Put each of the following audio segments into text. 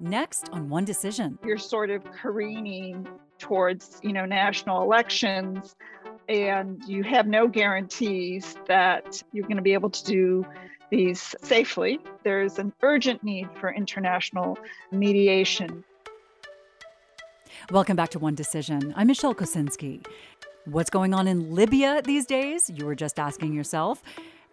Next on One Decision. You're sort of careening towards, you know, national elections and you have no guarantees that you're going to be able to do these safely. There's an urgent need for international mediation. Welcome back to One Decision. I'm Michelle Kosinski. What's going on in Libya these days? You were just asking yourself.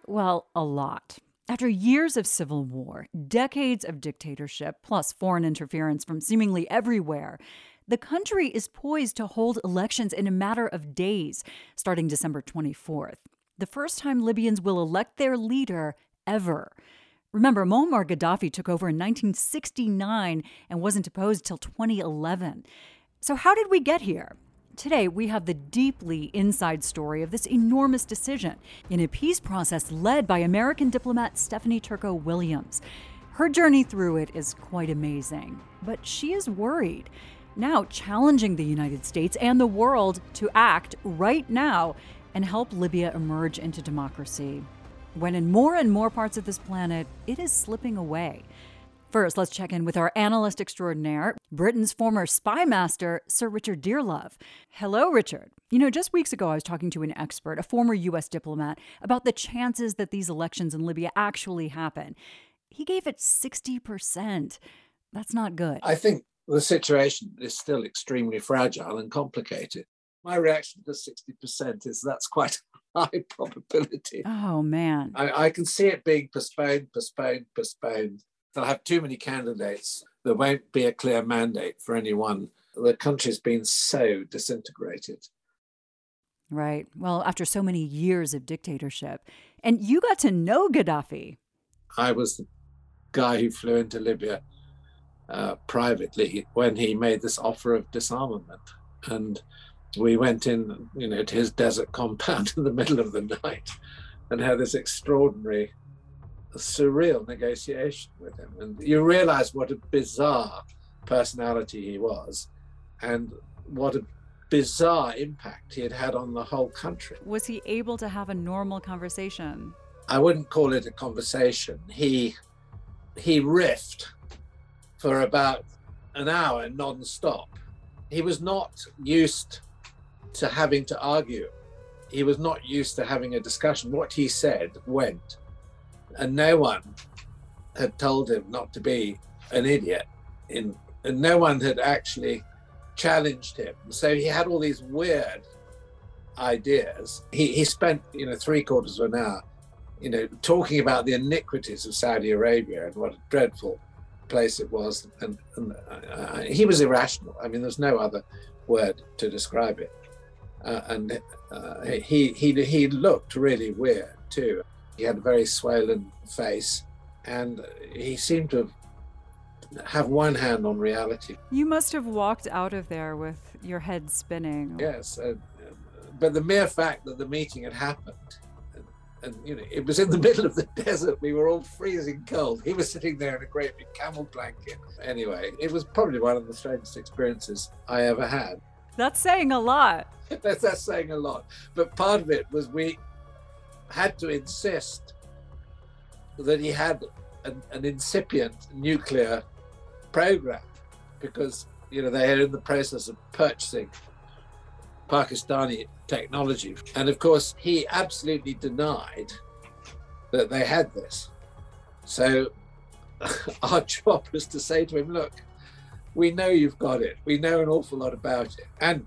Well, a lot. After years of civil war, decades of dictatorship, plus foreign interference from seemingly everywhere, the country is poised to hold elections in a matter of days, starting December 24th. The first time Libyans will elect their leader ever. Remember, Muammar Gaddafi took over in 1969 and wasn't deposed till 2011. So, how did we get here? Today, we have the deeply inside story of this enormous decision in a peace process led by American diplomat Stephanie Turco Williams. Her journey through it is quite amazing, but she is worried. Now, challenging the United States and the world to act right now and help Libya emerge into democracy. When in more and more parts of this planet, it is slipping away. First, let's check in with our analyst extraordinaire, Britain's former spy master, Sir Richard Dearlove. Hello, Richard. You know, just weeks ago, I was talking to an expert, a former U.S. diplomat, about the chances that these elections in Libya actually happen. He gave it 60%. That's not good. I think the situation is still extremely fragile and complicated. My reaction to 60% is that's quite a high probability. Oh, man. I, I can see it being postponed, postponed, postponed they'll have too many candidates. There won't be a clear mandate for anyone. The country's been so disintegrated. Right. Well, after so many years of dictatorship. And you got to know Gaddafi. I was the guy who flew into Libya uh, privately when he made this offer of disarmament. And we went in, you know, to his desert compound in the middle of the night and had this extraordinary surreal negotiation with him. And you realize what a bizarre personality he was and what a bizarre impact he had had on the whole country. Was he able to have a normal conversation? I wouldn't call it a conversation. He he riffed for about an hour non-stop. He was not used to having to argue. He was not used to having a discussion. What he said went and no one had told him not to be an idiot in and no one had actually challenged him. So he had all these weird ideas. He, he spent you know three quarters of an hour you know talking about the iniquities of saudi arabia and what a dreadful place it was. And, and uh, he was irrational. I mean there's no other word to describe it. Uh, and uh, he, he he looked really weird too he had a very swollen face, and he seemed to have one hand on reality. You must have walked out of there with your head spinning. Yes, uh, but the mere fact that the meeting had happened, and, and, you know, it was in the middle of the desert. We were all freezing cold. He was sitting there in a great big camel blanket. Anyway, it was probably one of the strangest experiences I ever had. That's saying a lot. that's, that's saying a lot. But part of it was we had to insist that he had an, an incipient nuclear program because you know they are in the process of purchasing Pakistani technology, and of course he absolutely denied that they had this. So our job was to say to him, "Look, we know you've got it. We know an awful lot about it, and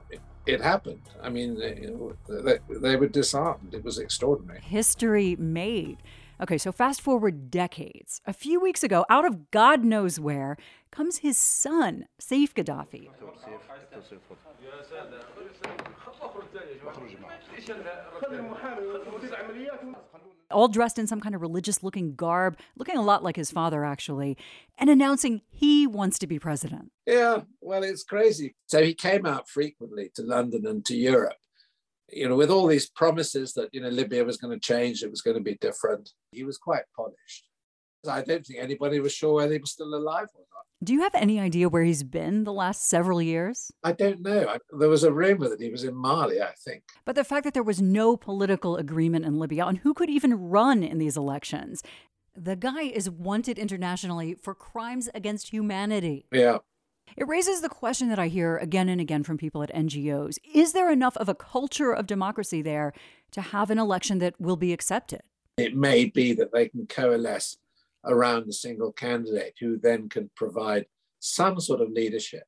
it happened. I mean, they, they, they were disarmed. It was extraordinary. History made. Okay, so fast forward decades. A few weeks ago, out of God knows where, comes his son, Saif Gaddafi. All dressed in some kind of religious looking garb, looking a lot like his father, actually, and announcing he wants to be president. Yeah, well, it's crazy. So he came out frequently to London and to Europe, you know, with all these promises that, you know, Libya was going to change, it was going to be different. He was quite polished. I don't think anybody was sure whether he was still alive or not. Do you have any idea where he's been the last several years? I don't know. I, there was a rumor that he was in Mali, I think. But the fact that there was no political agreement in Libya on who could even run in these elections, The guy is wanted internationally for crimes against humanity. Yeah. It raises the question that I hear again and again from people at NGOs Is there enough of a culture of democracy there to have an election that will be accepted? It may be that they can coalesce around a single candidate who then can provide some sort of leadership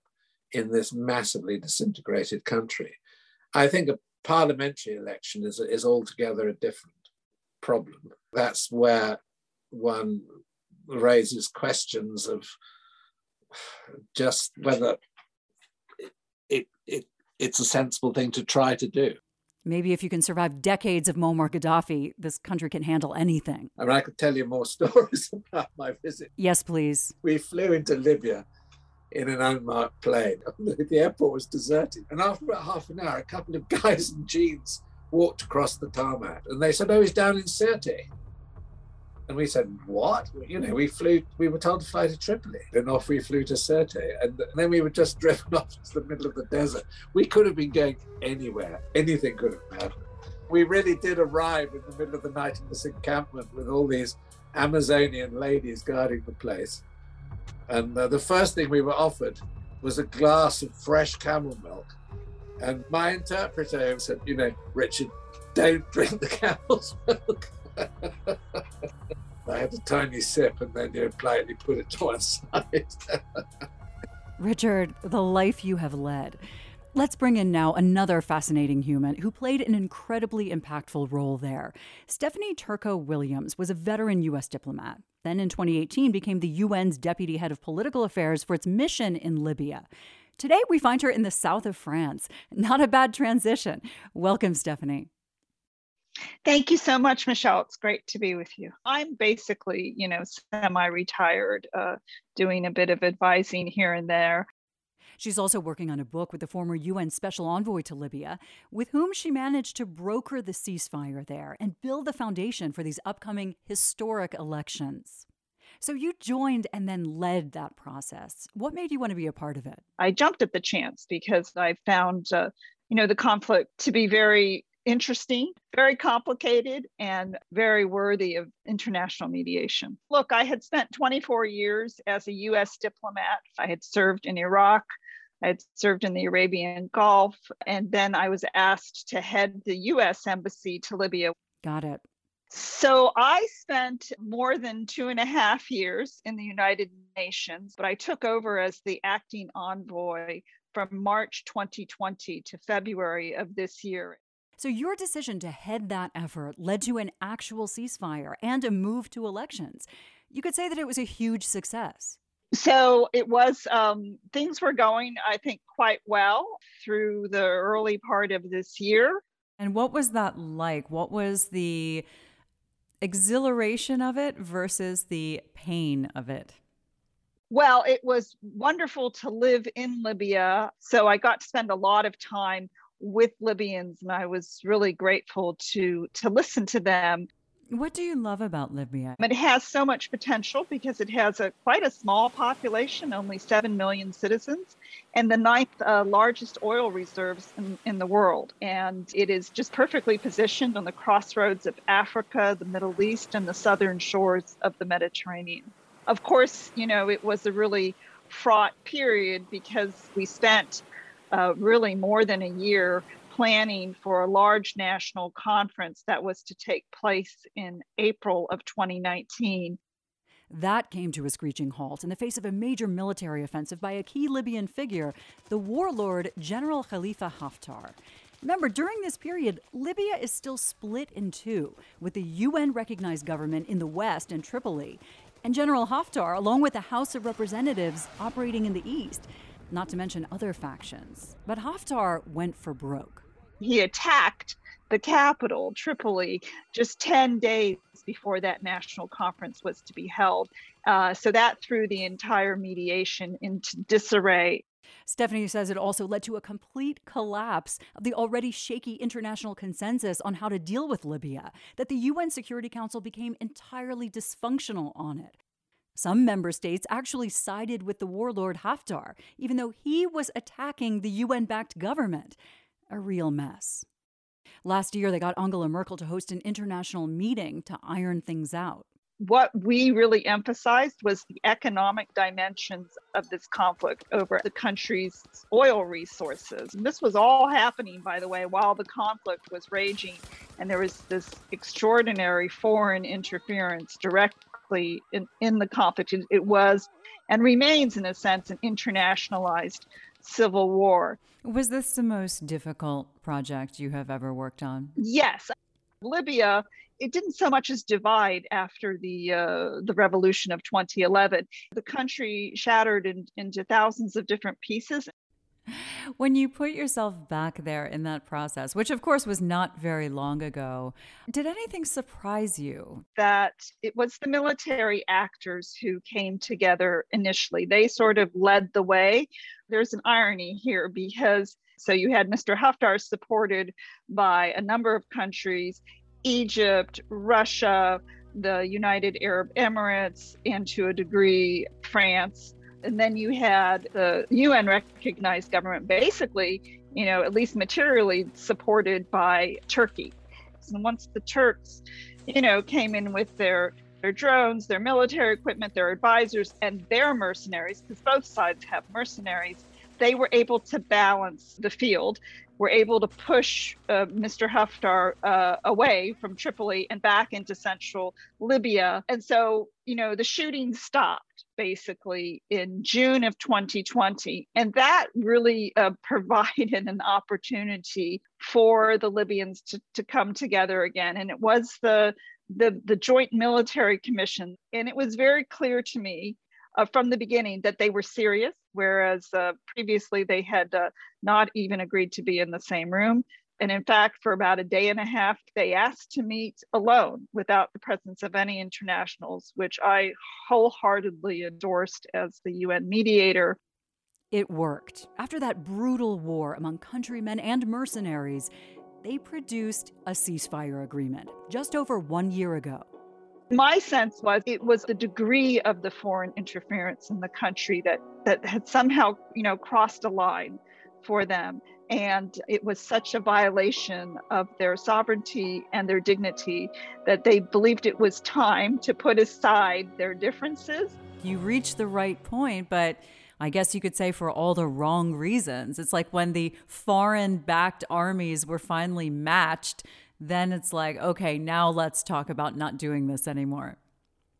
in this massively disintegrated country. I think a parliamentary election is, is altogether a different problem. That's where one raises questions of just whether it, it, it, it's a sensible thing to try to do. Maybe if you can survive decades of Muammar Gaddafi, this country can handle anything. I mean, I could tell you more stories about my visit. Yes, please. We flew into Libya in an unmarked plane. The airport was deserted. And after about half an hour, a couple of guys in jeans walked across the tarmac and they said, Oh, he's down in Sirte. And we said, What? You know, we flew, we were told to fly to Tripoli. And off we flew to Sirte. And then we were just driven off to the middle of the desert. We could have been going anywhere, anything could have happened. We really did arrive in the middle of the night in this encampment with all these Amazonian ladies guarding the place. And uh, the first thing we were offered was a glass of fresh camel milk. And my interpreter said, You know, Richard, don't drink the camel's milk. I had a tiny sip and then you politely put it to one side. Richard, the life you have led. Let's bring in now another fascinating human who played an incredibly impactful role there. Stephanie Turco Williams was a veteran U.S. diplomat. Then in 2018 became the UN's deputy head of political affairs for its mission in Libya. Today we find her in the south of France. Not a bad transition. Welcome, Stephanie. Thank you so much, Michelle. It's great to be with you. I'm basically, you know, semi retired, uh, doing a bit of advising here and there. She's also working on a book with the former UN Special Envoy to Libya, with whom she managed to broker the ceasefire there and build the foundation for these upcoming historic elections. So you joined and then led that process. What made you want to be a part of it? I jumped at the chance because I found, uh, you know, the conflict to be very interesting, very complicated, and very worthy of international mediation. Look, I had spent 24 years as a US diplomat. I had served in Iraq. I had served in the Arabian Gulf, and then I was asked to head the US embassy to Libya. Got it. So I spent more than two and a half years in the United Nations, but I took over as the acting envoy from March 2020 to February of this year. So, your decision to head that effort led to an actual ceasefire and a move to elections. You could say that it was a huge success. So it was, um, things were going, I think, quite well through the early part of this year. And what was that like? What was the exhilaration of it versus the pain of it? Well, it was wonderful to live in Libya. So I got to spend a lot of time with Libyans, and I was really grateful to to listen to them. What do you love about Libya? It has so much potential because it has a quite a small population, only 7 million citizens, and the ninth uh, largest oil reserves in, in the world. And it is just perfectly positioned on the crossroads of Africa, the Middle East, and the southern shores of the Mediterranean. Of course, you know, it was a really fraught period because we spent uh, really more than a year planning for a large national conference that was to take place in April of 2019. That came to a screeching halt in the face of a major military offensive by a key Libyan figure, the warlord General Khalifa Haftar. Remember, during this period, Libya is still split in two, with the UN recognized government in the west and Tripoli, and General Haftar, along with the House of Representatives, operating in the east not to mention other factions. But Haftar went for broke. He attacked the capital, Tripoli, just 10 days before that national conference was to be held. Uh, so that threw the entire mediation into disarray. Stephanie says it also led to a complete collapse of the already shaky international consensus on how to deal with Libya, that the UN Security Council became entirely dysfunctional on it. Some member states actually sided with the warlord Haftar, even though he was attacking the UN backed government. A real mess. Last year, they got Angela Merkel to host an international meeting to iron things out. what we really emphasized was the economic dimensions of this conflict over the country's oil resources. And this was all happening, by the way, while the conflict was raging. And there was this extraordinary foreign interference directly in, in the conflict. It was and remains, in a sense, an internationalized civil war. Was this the most difficult project you have ever worked on? Yes. Libya it didn't so much as divide after the uh, the revolution of 2011. The country shattered in, into thousands of different pieces. When you put yourself back there in that process, which of course was not very long ago, did anything surprise you? That it was the military actors who came together initially. They sort of led the way. There's an irony here because so you had Mr. Haftar supported by a number of countries. Egypt, Russia, the United Arab Emirates, and to a degree, France. And then you had the UN recognized government basically, you know, at least materially supported by Turkey. And once the Turks, you know, came in with their their drones, their military equipment, their advisors, and their mercenaries, because both sides have mercenaries, they were able to balance the field were able to push uh, Mr. Haftar uh, away from Tripoli and back into central Libya. And so, you know, the shooting stopped basically in June of 2020. And that really uh, provided an opportunity for the Libyans to, to come together again. And it was the the, the Joint Military Commission. And it was very clear to me uh, from the beginning that they were serious, whereas uh, previously they had uh, not even agreed to be in the same room. And in fact, for about a day and a half, they asked to meet alone without the presence of any internationals, which I wholeheartedly endorsed as the UN mediator. It worked. After that brutal war among countrymen and mercenaries, they produced a ceasefire agreement just over one year ago. My sense was it was the degree of the foreign interference in the country that that had somehow, you know, crossed a line for them. And it was such a violation of their sovereignty and their dignity that they believed it was time to put aside their differences. You reached the right point, but I guess you could say for all the wrong reasons. It's like when the foreign backed armies were finally matched then it's like, okay, now let's talk about not doing this anymore.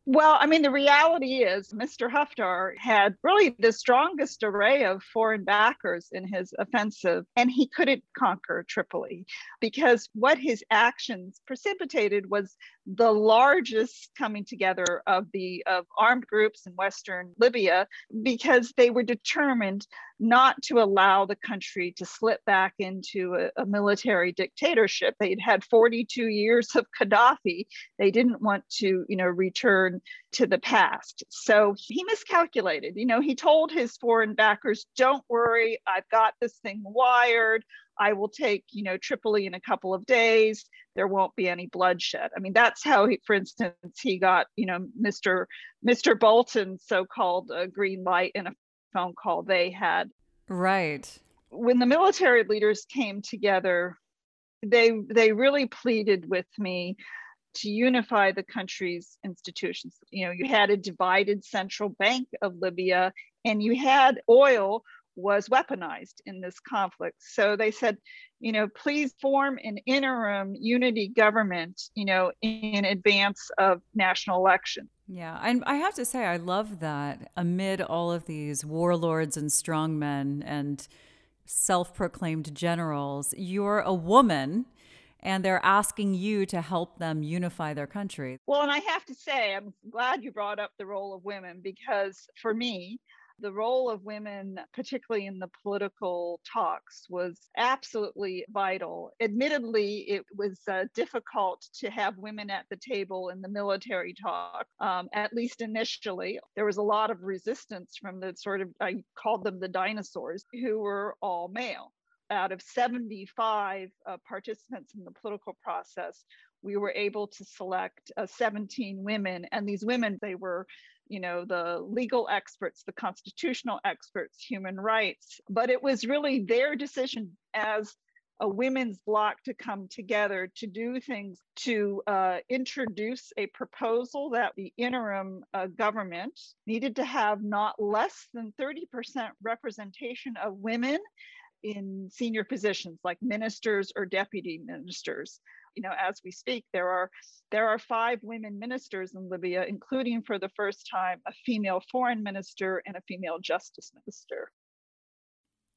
Well, I mean, the reality is Mr. Haftar had really the strongest array of foreign backers in his offensive, and he couldn't conquer Tripoli because what his actions precipitated was the largest coming together of the of armed groups in western Libya because they were determined not to allow the country to slip back into a, a military dictatorship. They'd had 42 years of Gaddafi. They didn't want to, you know, return to the past. So he miscalculated. You know, he told his foreign backers, "Don't worry, I've got this thing wired. I will take, you know, Tripoli in a couple of days. There won't be any bloodshed. I mean, that's how he, for instance, he got, you know, Mr. Mr. Bolton's so-called uh, green light in a phone call they had. Right. When the military leaders came together, they they really pleaded with me to unify the country's institutions. You know, you had a divided central bank of Libya and you had oil was weaponized in this conflict. So they said, you know, please form an interim unity government, you know, in advance of national election. Yeah, and I have to say, I love that amid all of these warlords and strongmen and self proclaimed generals, you're a woman and they're asking you to help them unify their country. Well, and I have to say, I'm glad you brought up the role of women because for me, the role of women, particularly in the political talks, was absolutely vital. Admittedly, it was uh, difficult to have women at the table in the military talk, um, at least initially. There was a lot of resistance from the sort of, I called them the dinosaurs, who were all male. Out of 75 uh, participants in the political process, we were able to select uh, 17 women. And these women, they were you know, the legal experts, the constitutional experts, human rights. But it was really their decision as a women's bloc to come together to do things to uh, introduce a proposal that the interim uh, government needed to have not less than 30% representation of women in senior positions like ministers or deputy ministers. You know as we speak there are there are five women ministers in libya including for the first time a female foreign minister and a female justice minister.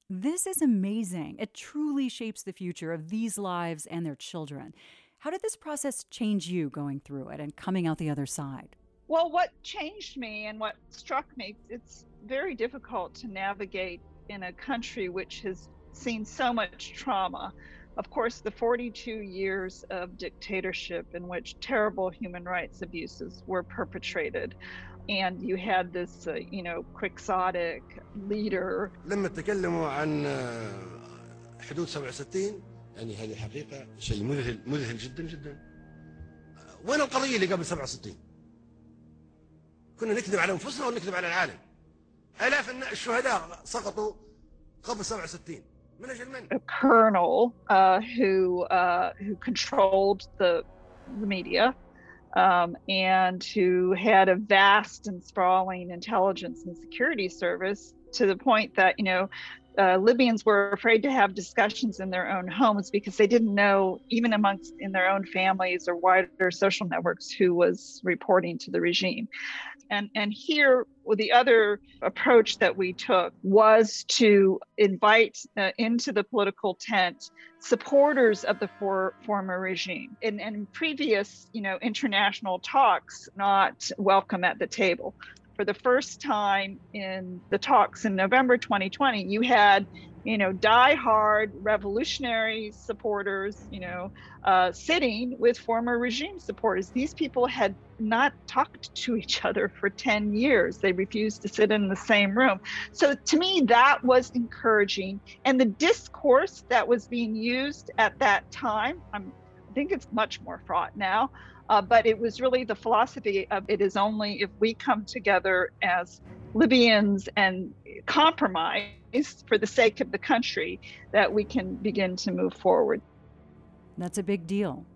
This is amazing. It truly shapes the future of these lives and their children. How did this process change you going through it and coming out the other side? Well what changed me and what struck me it's very difficult to navigate in a country which has seen so much trauma. Of course, the 42 years of dictatorship in which terrible human rights abuses were perpetrated. And you had this, uh, you know, quixotic leader. لما تكلموا عن حدود 67 يعني هذه حقيقة شيء مذهل مذهل جدا جدا. وين القضية اللي قبل 67؟ كنا نكذب على انفسنا ولا نكذب على العالم؟ آلاف الشهداء سقطوا قبل 67 a colonel uh, who uh, who controlled the the media um, and who had a vast and sprawling intelligence and security service to the point that you know uh, Libyans were afraid to have discussions in their own homes because they didn't know, even amongst in their own families or wider social networks, who was reporting to the regime. And and here, the other approach that we took was to invite uh, into the political tent supporters of the for, former regime. In, in previous, you know, international talks, not welcome at the table for the first time in the talks in November 2020, you had, you know, die-hard revolutionary supporters, you know, uh, sitting with former regime supporters. These people had not talked to each other for 10 years. They refused to sit in the same room. So to me, that was encouraging. And the discourse that was being used at that time, I'm, I think it's much more fraught now. Uh, but it was really the philosophy of it is only if we come together as Libyans and compromise for the sake of the country that we can begin to move forward. That's a big deal.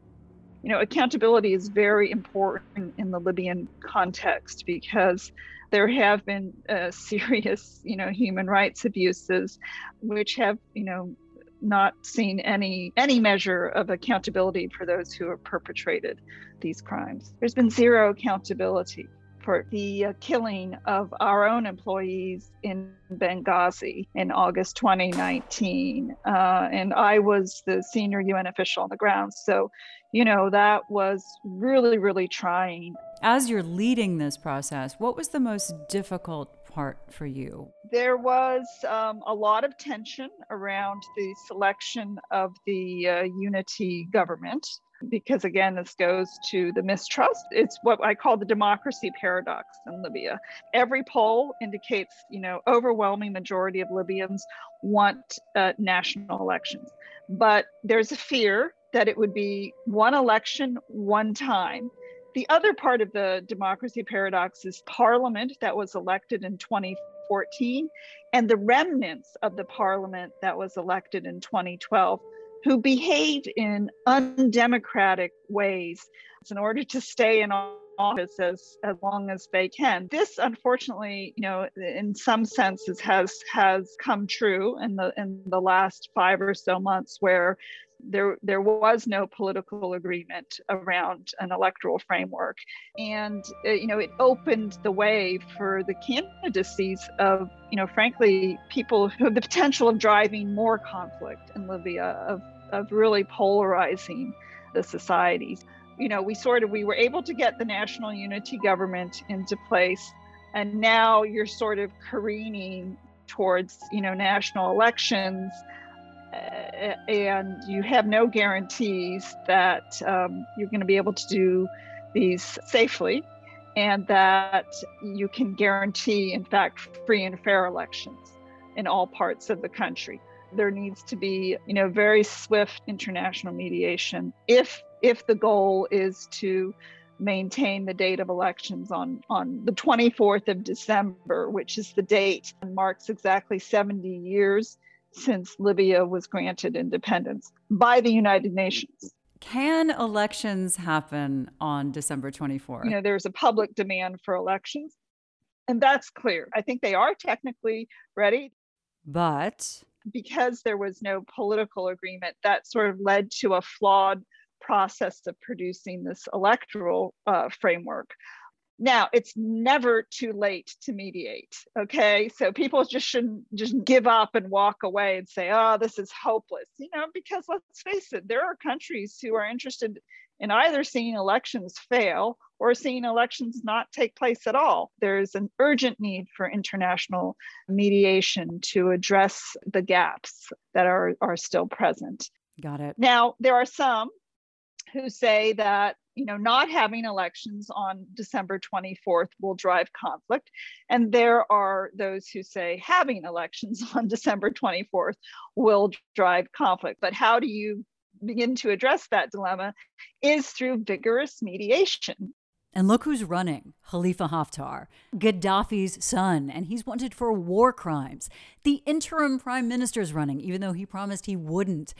You know, accountability is very important in the Libyan context because there have been uh, serious, you know, human rights abuses, which have, you know, not seen any any measure of accountability for those who have perpetrated these crimes. There's been zero accountability for the uh, killing of our own employees in Benghazi in August 2019. Uh, and I was the senior UN official on the ground. So, you know, that was really, really trying. As you're leading this process, what was the most difficult part for you? There was um, a lot of tension around the selection of the uh, unity government because again this goes to the mistrust. It's what i call the democracy paradox in libya. Every poll indicates you know overwhelming majority of libyans want uh, national elections. But there's a fear that it would be one election one time. The other part of the democracy paradox is parliament that was elected in 2014 and the remnants of the parliament that was elected in 2012 who behave in undemocratic ways in order to stay in office as, as long as they can. This, unfortunately, you know, in some senses has has come true in the in the last five or so months, where there there was no political agreement around an electoral framework. And uh, you know it opened the way for the candidacies of you know frankly people who have the potential of driving more conflict in libya of of really polarizing the societies. You know we sort of we were able to get the national unity government into place and now you're sort of careening towards you know national elections and you have no guarantees that um, you're going to be able to do these safely and that you can guarantee, in fact, free and fair elections in all parts of the country. There needs to be, you know, very swift international mediation if if the goal is to maintain the date of elections on on the 24th of December, which is the date and marks exactly 70 years since Libya was granted independence by the United Nations. Can elections happen on December 24th? You know, there's a public demand for elections, and that's clear. I think they are technically ready. But because there was no political agreement, that sort of led to a flawed process of producing this electoral uh, framework. Now, it's never too late to mediate. Okay. So people just shouldn't just give up and walk away and say, oh, this is hopeless, you know, because let's face it, there are countries who are interested in either seeing elections fail or seeing elections not take place at all. There's an urgent need for international mediation to address the gaps that are, are still present. Got it. Now, there are some who say that you know not having elections on December 24th will drive conflict and there are those who say having elections on December 24th will drive conflict but how do you begin to address that dilemma is through vigorous mediation and look who's running Khalifa Haftar, Gaddafi's son, and he's wanted for war crimes. The interim prime minister's running, even though he promised he wouldn't.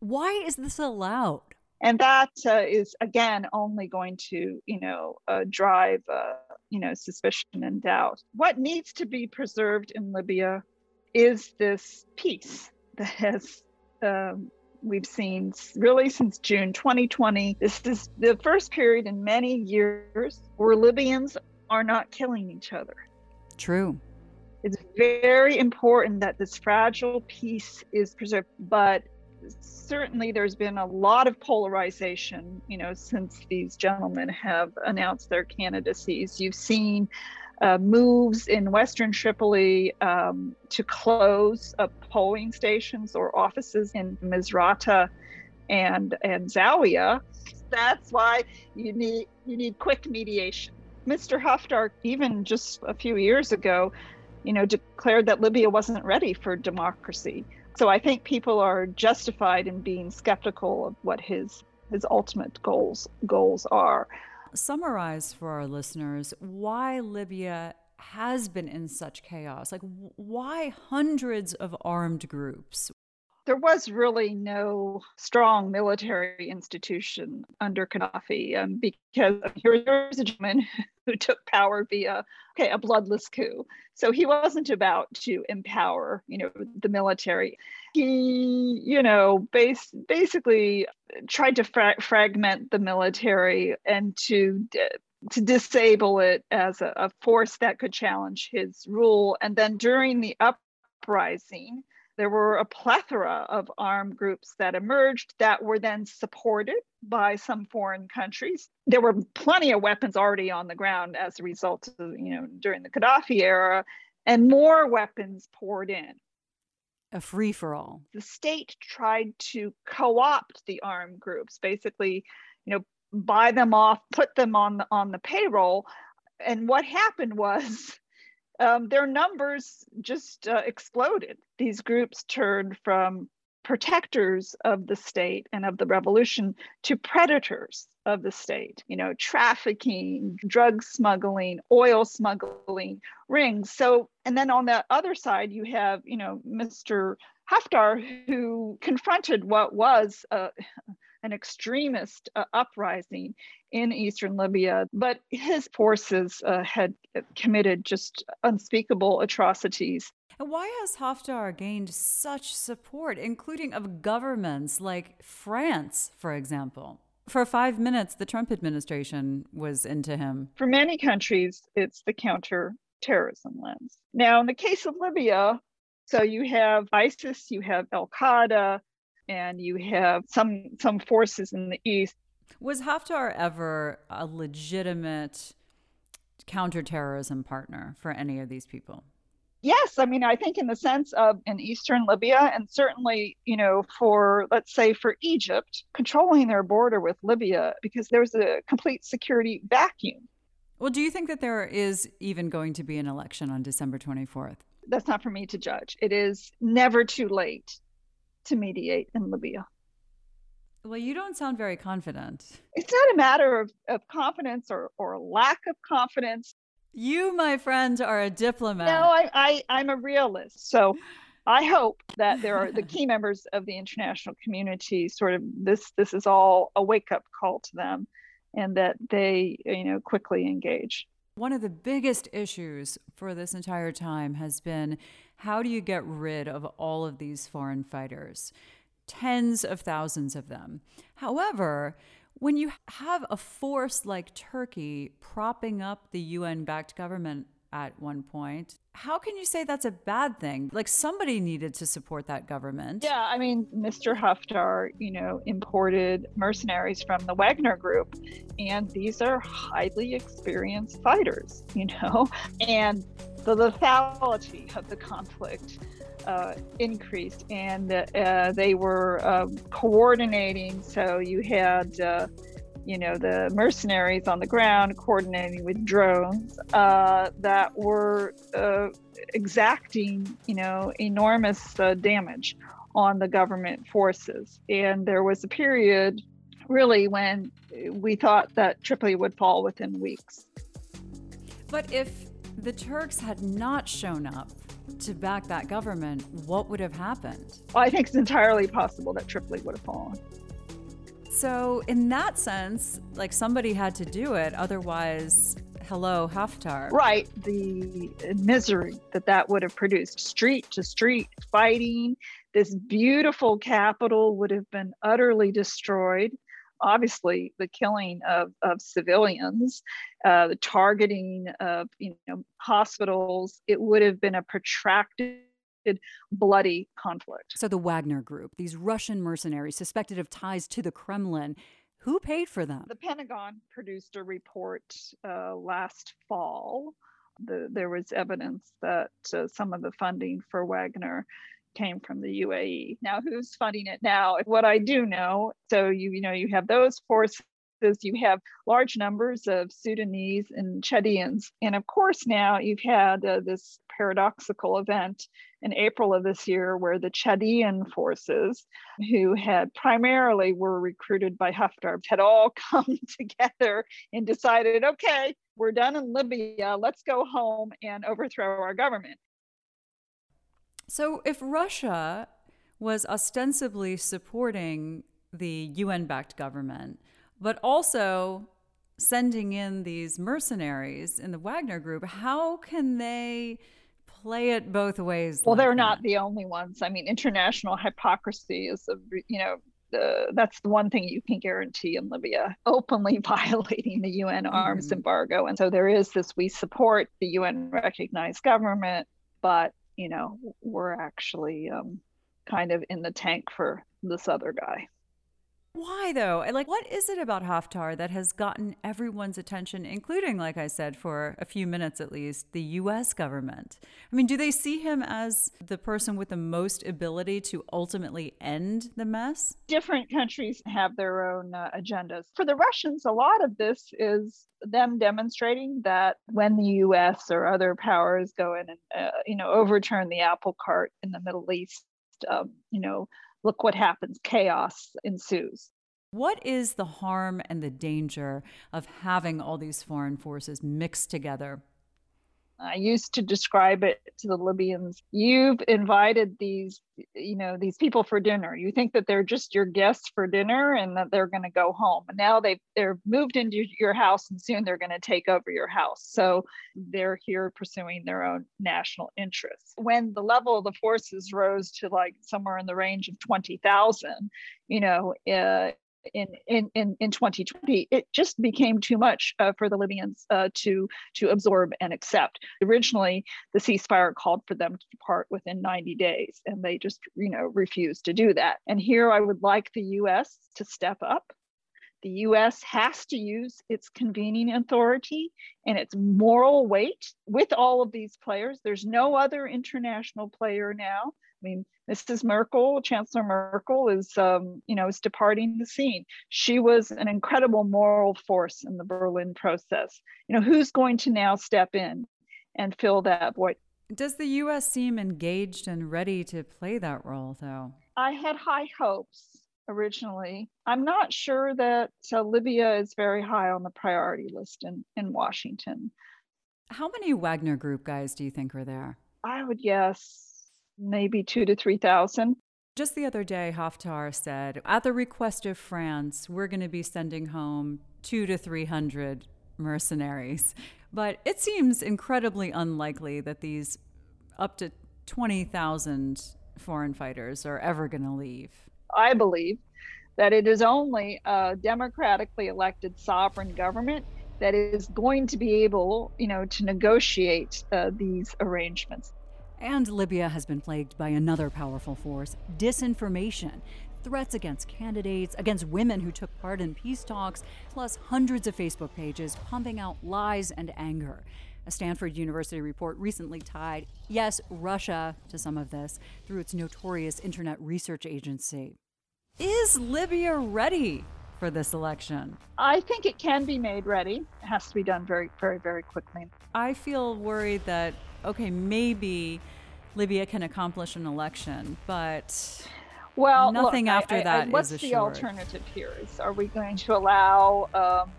Why is this allowed? And that uh, is again only going to you know uh, drive uh, you know suspicion and doubt. What needs to be preserved in libya is this peace that has um, we've seen really since june 2020 this is the first period in many years where libyans are not killing each other. True. It's very important that this fragile peace is preserved but certainly there's been a lot of polarization, you know, since these gentlemen have announced their candidacies. You've seen uh, moves in Western Tripoli um, to close uh, polling stations or offices in Misrata and and Zawiya. That's why you need you need quick mediation. Mr. Haftar, even just a few years ago, you know, declared that Libya wasn't ready for democracy. So I think people are justified in being skeptical of what his his ultimate goals goals are. Summarize for our listeners why Libya has been in such chaos. Like why hundreds of armed groups? There was really no strong military institution under Gaddafi um, because here was a gentleman who took power via okay a bloodless coup. So he wasn't about to empower you know the military. He you know basically tried to fra- fragment the military and to to disable it as a, a force that could challenge his rule. And then during the uprising there were a plethora of armed groups that emerged that were then supported by some foreign countries. There were plenty of weapons already on the ground as a result of, you know, during the Gaddafi era, and more weapons poured in. A free for all. The state tried to co opt the armed groups, basically, you know, buy them off, put them on the, on the payroll. And what happened was um, their numbers just uh, exploded. These groups turned from protectors of the state and of the revolution to predators of the state, you know, trafficking, drug smuggling, oil smuggling rings. So, and then on the other side, you have, you know, Mr. Haftar, who confronted what was a, an extremist uh, uprising in eastern Libya, but his forces uh, had committed just unspeakable atrocities. And why has Haftar gained such support, including of governments like France, for example? For five minutes, the Trump administration was into him. For many countries, it's the counter-terrorism lens. Now, in the case of Libya, so you have ISIS, you have Al Qaeda, and you have some some forces in the east. Was Haftar ever a legitimate counterterrorism partner for any of these people? Yes, I mean, I think in the sense of in eastern Libya, and certainly, you know, for let's say for Egypt, controlling their border with Libya because there's a complete security vacuum. Well, do you think that there is even going to be an election on December 24th? That's not for me to judge. It is never too late to mediate in Libya. Well, you don't sound very confident. It's not a matter of, of confidence or, or lack of confidence. You, my friend, are a diplomat. No, I, I, I'm a realist. So I hope that there are the key members of the international community sort of this this is all a wake up call to them and that they you know quickly engage. One of the biggest issues for this entire time has been how do you get rid of all of these foreign fighters? Tens of thousands of them. However, when you have a force like Turkey propping up the UN backed government at one point. How can you say that's a bad thing? Like somebody needed to support that government. Yeah, I mean, Mr. Haftar, you know, imported mercenaries from the Wagner group, and these are highly experienced fighters, you know, and the lethality of the conflict uh, increased, and uh, they were um, coordinating. So you had uh, you know, the mercenaries on the ground coordinating with drones uh, that were uh, exacting, you know, enormous uh, damage on the government forces. And there was a period really when we thought that Tripoli would fall within weeks. But if the Turks had not shown up to back that government, what would have happened? Well, I think it's entirely possible that Tripoli would have fallen. So, in that sense, like somebody had to do it. Otherwise, hello, Haftar. Right. The misery that that would have produced street to street fighting. This beautiful capital would have been utterly destroyed. Obviously, the killing of, of civilians, uh, the targeting of you know hospitals, it would have been a protracted bloody conflict. So the Wagner Group, these Russian mercenaries suspected of ties to the Kremlin, who paid for them? The Pentagon produced a report uh, last fall. The, there was evidence that uh, some of the funding for Wagner came from the UAE. Now, who's funding it now? What I do know, so you you know you have those forces you have large numbers of Sudanese and Chadians. And of course, now you've had uh, this paradoxical event in April of this year where the Chadian forces, who had primarily were recruited by Haftar, had all come together and decided, okay, we're done in Libya, let's go home and overthrow our government. So if Russia was ostensibly supporting the UN backed government, but also sending in these mercenaries in the Wagner group, how can they play it both ways? Well, like they're that? not the only ones. I mean, international hypocrisy is, a, you know, the, that's the one thing you can guarantee in Libya, openly violating the UN arms mm-hmm. embargo. And so there is this we support the UN recognized government, but, you know, we're actually um, kind of in the tank for this other guy. Why though? Like, what is it about Haftar that has gotten everyone's attention, including, like I said, for a few minutes at least, the US government? I mean, do they see him as the person with the most ability to ultimately end the mess? Different countries have their own uh, agendas. For the Russians, a lot of this is them demonstrating that when the US or other powers go in and, uh, you know, overturn the apple cart in the Middle East, um, you know, look what happens chaos ensues. What is the harm and the danger of having all these foreign forces mixed together I used to describe it to the Libyans. You've invited these, you know, these people for dinner. You think that they're just your guests for dinner and that they're going to go home. And now they've they're moved into your house and soon they're going to take over your house. So they're here pursuing their own national interests. When the level of the forces rose to like somewhere in the range of 20,000, you know, uh, in in in, in 2020 it just became too much uh, for the libyans uh, to to absorb and accept. Originally the ceasefire called for them to depart within 90 days and they just you know refused to do that. And here i would like the us to step up. The US has to use its convening authority and its moral weight with all of these players. There's no other international player now I mean, Mrs. Merkel, Chancellor Merkel, is um, you know is departing the scene. She was an incredible moral force in the Berlin process. You know, who's going to now step in and fill that void? Does the U.S. seem engaged and ready to play that role, though? I had high hopes originally. I'm not sure that uh, Libya is very high on the priority list in, in Washington. How many Wagner Group guys do you think are there? I would guess maybe two to 3,000. Just the other day, Haftar said, at the request of France, we're going to be sending home two to 300 mercenaries. But it seems incredibly unlikely that these up to 20,000 foreign fighters are ever going to leave. I believe that it is only a democratically elected sovereign government that is going to be able, you know, to negotiate uh, these arrangements. And Libya has been plagued by another powerful force disinformation. Threats against candidates, against women who took part in peace talks, plus hundreds of Facebook pages pumping out lies and anger. A Stanford University report recently tied, yes, Russia to some of this through its notorious Internet Research Agency. Is Libya ready for this election? I think it can be made ready. It has to be done very, very, very quickly. I feel worried that, okay, maybe Libya can accomplish an election, but well, nothing look, after I, I, that what's is the alternative here? Is are we going to allow um,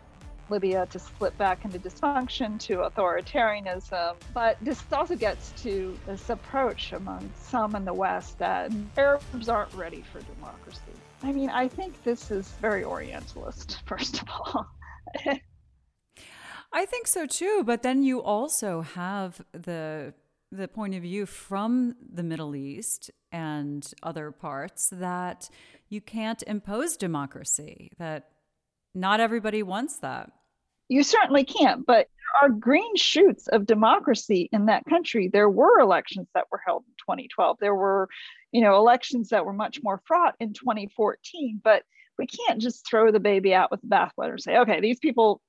Libya to slip back into dysfunction, to authoritarianism? But this also gets to this approach among some in the West that Arabs aren't ready for democracy. I mean, I think this is very Orientalist, first of all. I think so too, but then you also have the the point of view from the Middle East and other parts that you can't impose democracy, that not everybody wants that. You certainly can't, but there are green shoots of democracy in that country. There were elections that were held in 2012. There were, you know, elections that were much more fraught in 2014, but we can't just throw the baby out with the bathwater and say, okay, these people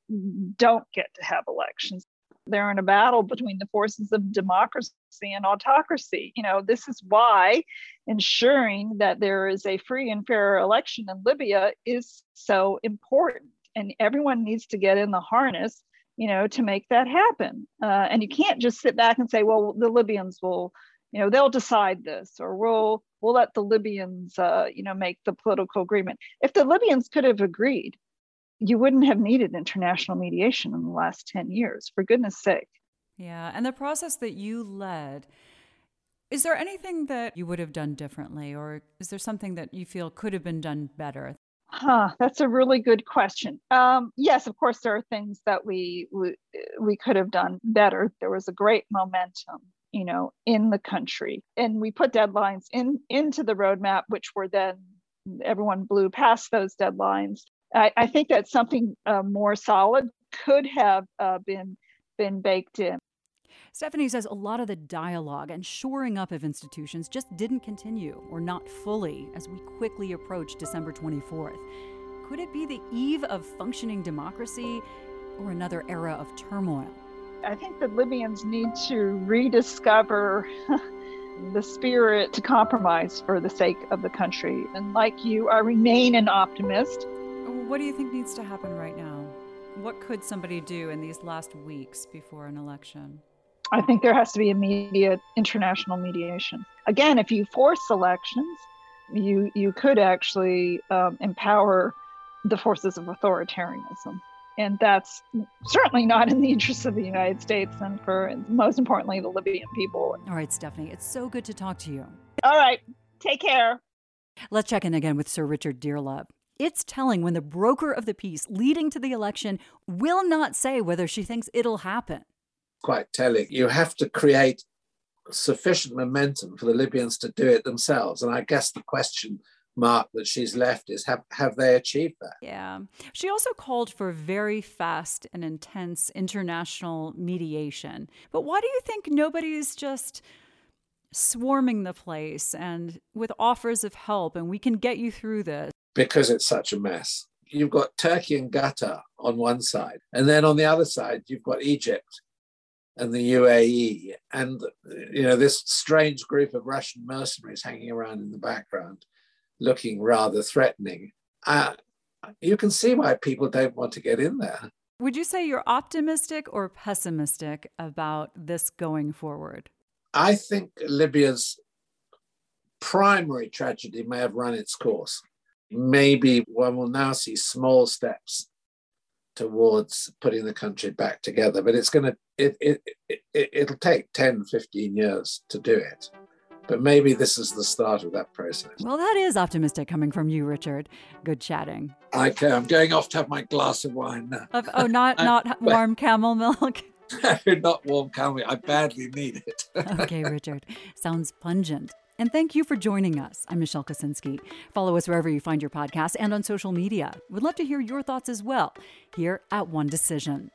don't get to have elections they're in a battle between the forces of democracy and autocracy. You know, this is why ensuring that there is a free and fair election in Libya is so important. And everyone needs to get in the harness, you know, to make that happen. Uh, and you can't just sit back and say, well, the Libyans will, you know, they'll decide this, or we'll we'll let the Libyans, uh, you know, make the political agreement. If the Libyans could have agreed you wouldn't have needed international mediation in the last 10 years, for goodness sake. Yeah. And the process that you led, is there anything that you would have done differently, or is there something that you feel could have been done better? Huh, that's a really good question. Um, yes, of course, there are things that we, we we could have done better. There was a great momentum, you know, in the country, and we put deadlines in into the roadmap, which were then everyone blew past those deadlines. I, I think that something uh, more solid could have uh, been been baked in. Stephanie says a lot of the dialogue and shoring up of institutions just didn't continue, or not fully, as we quickly approach December 24th. Could it be the eve of functioning democracy or another era of turmoil? I think the Libyans need to rediscover the spirit to compromise for the sake of the country. And like you, I remain an optimist. What do you think needs to happen right now? What could somebody do in these last weeks before an election? I think there has to be immediate international mediation. Again, if you force elections, you you could actually um, empower the forces of authoritarianism, and that's certainly not in the interests of the United States and for most importantly the Libyan people. All right, Stephanie, it's so good to talk to you. All right, take care. Let's check in again with Sir Richard Dearlove. It's telling when the broker of the peace leading to the election will not say whether she thinks it'll happen. Quite telling. You have to create sufficient momentum for the Libyans to do it themselves. And I guess the question mark that she's left is have, have they achieved that? Yeah. She also called for very fast and intense international mediation. But why do you think nobody's just swarming the place and with offers of help and we can get you through this? because it's such a mess. You've got Turkey and Qatar on one side, and then on the other side, you've got Egypt and the UAE, and you know this strange group of Russian mercenaries hanging around in the background, looking rather threatening. Uh, you can see why people don't want to get in there. Would you say you're optimistic or pessimistic about this going forward? I think Libya's primary tragedy may have run its course maybe one will now see small steps towards putting the country back together but it's going to it, it, it, it will take 10 15 years to do it But maybe this is the start of that process. Well, that is optimistic coming from you, Richard. Good chatting. Okay, I'm going off to have my glass of wine now. Of, oh, not not warm camel milk. not warm camel. I badly need it. okay, Richard. Sounds pungent. And thank you for joining us. I'm Michelle Kosinski. Follow us wherever you find your podcasts and on social media. We'd love to hear your thoughts as well here at One Decision.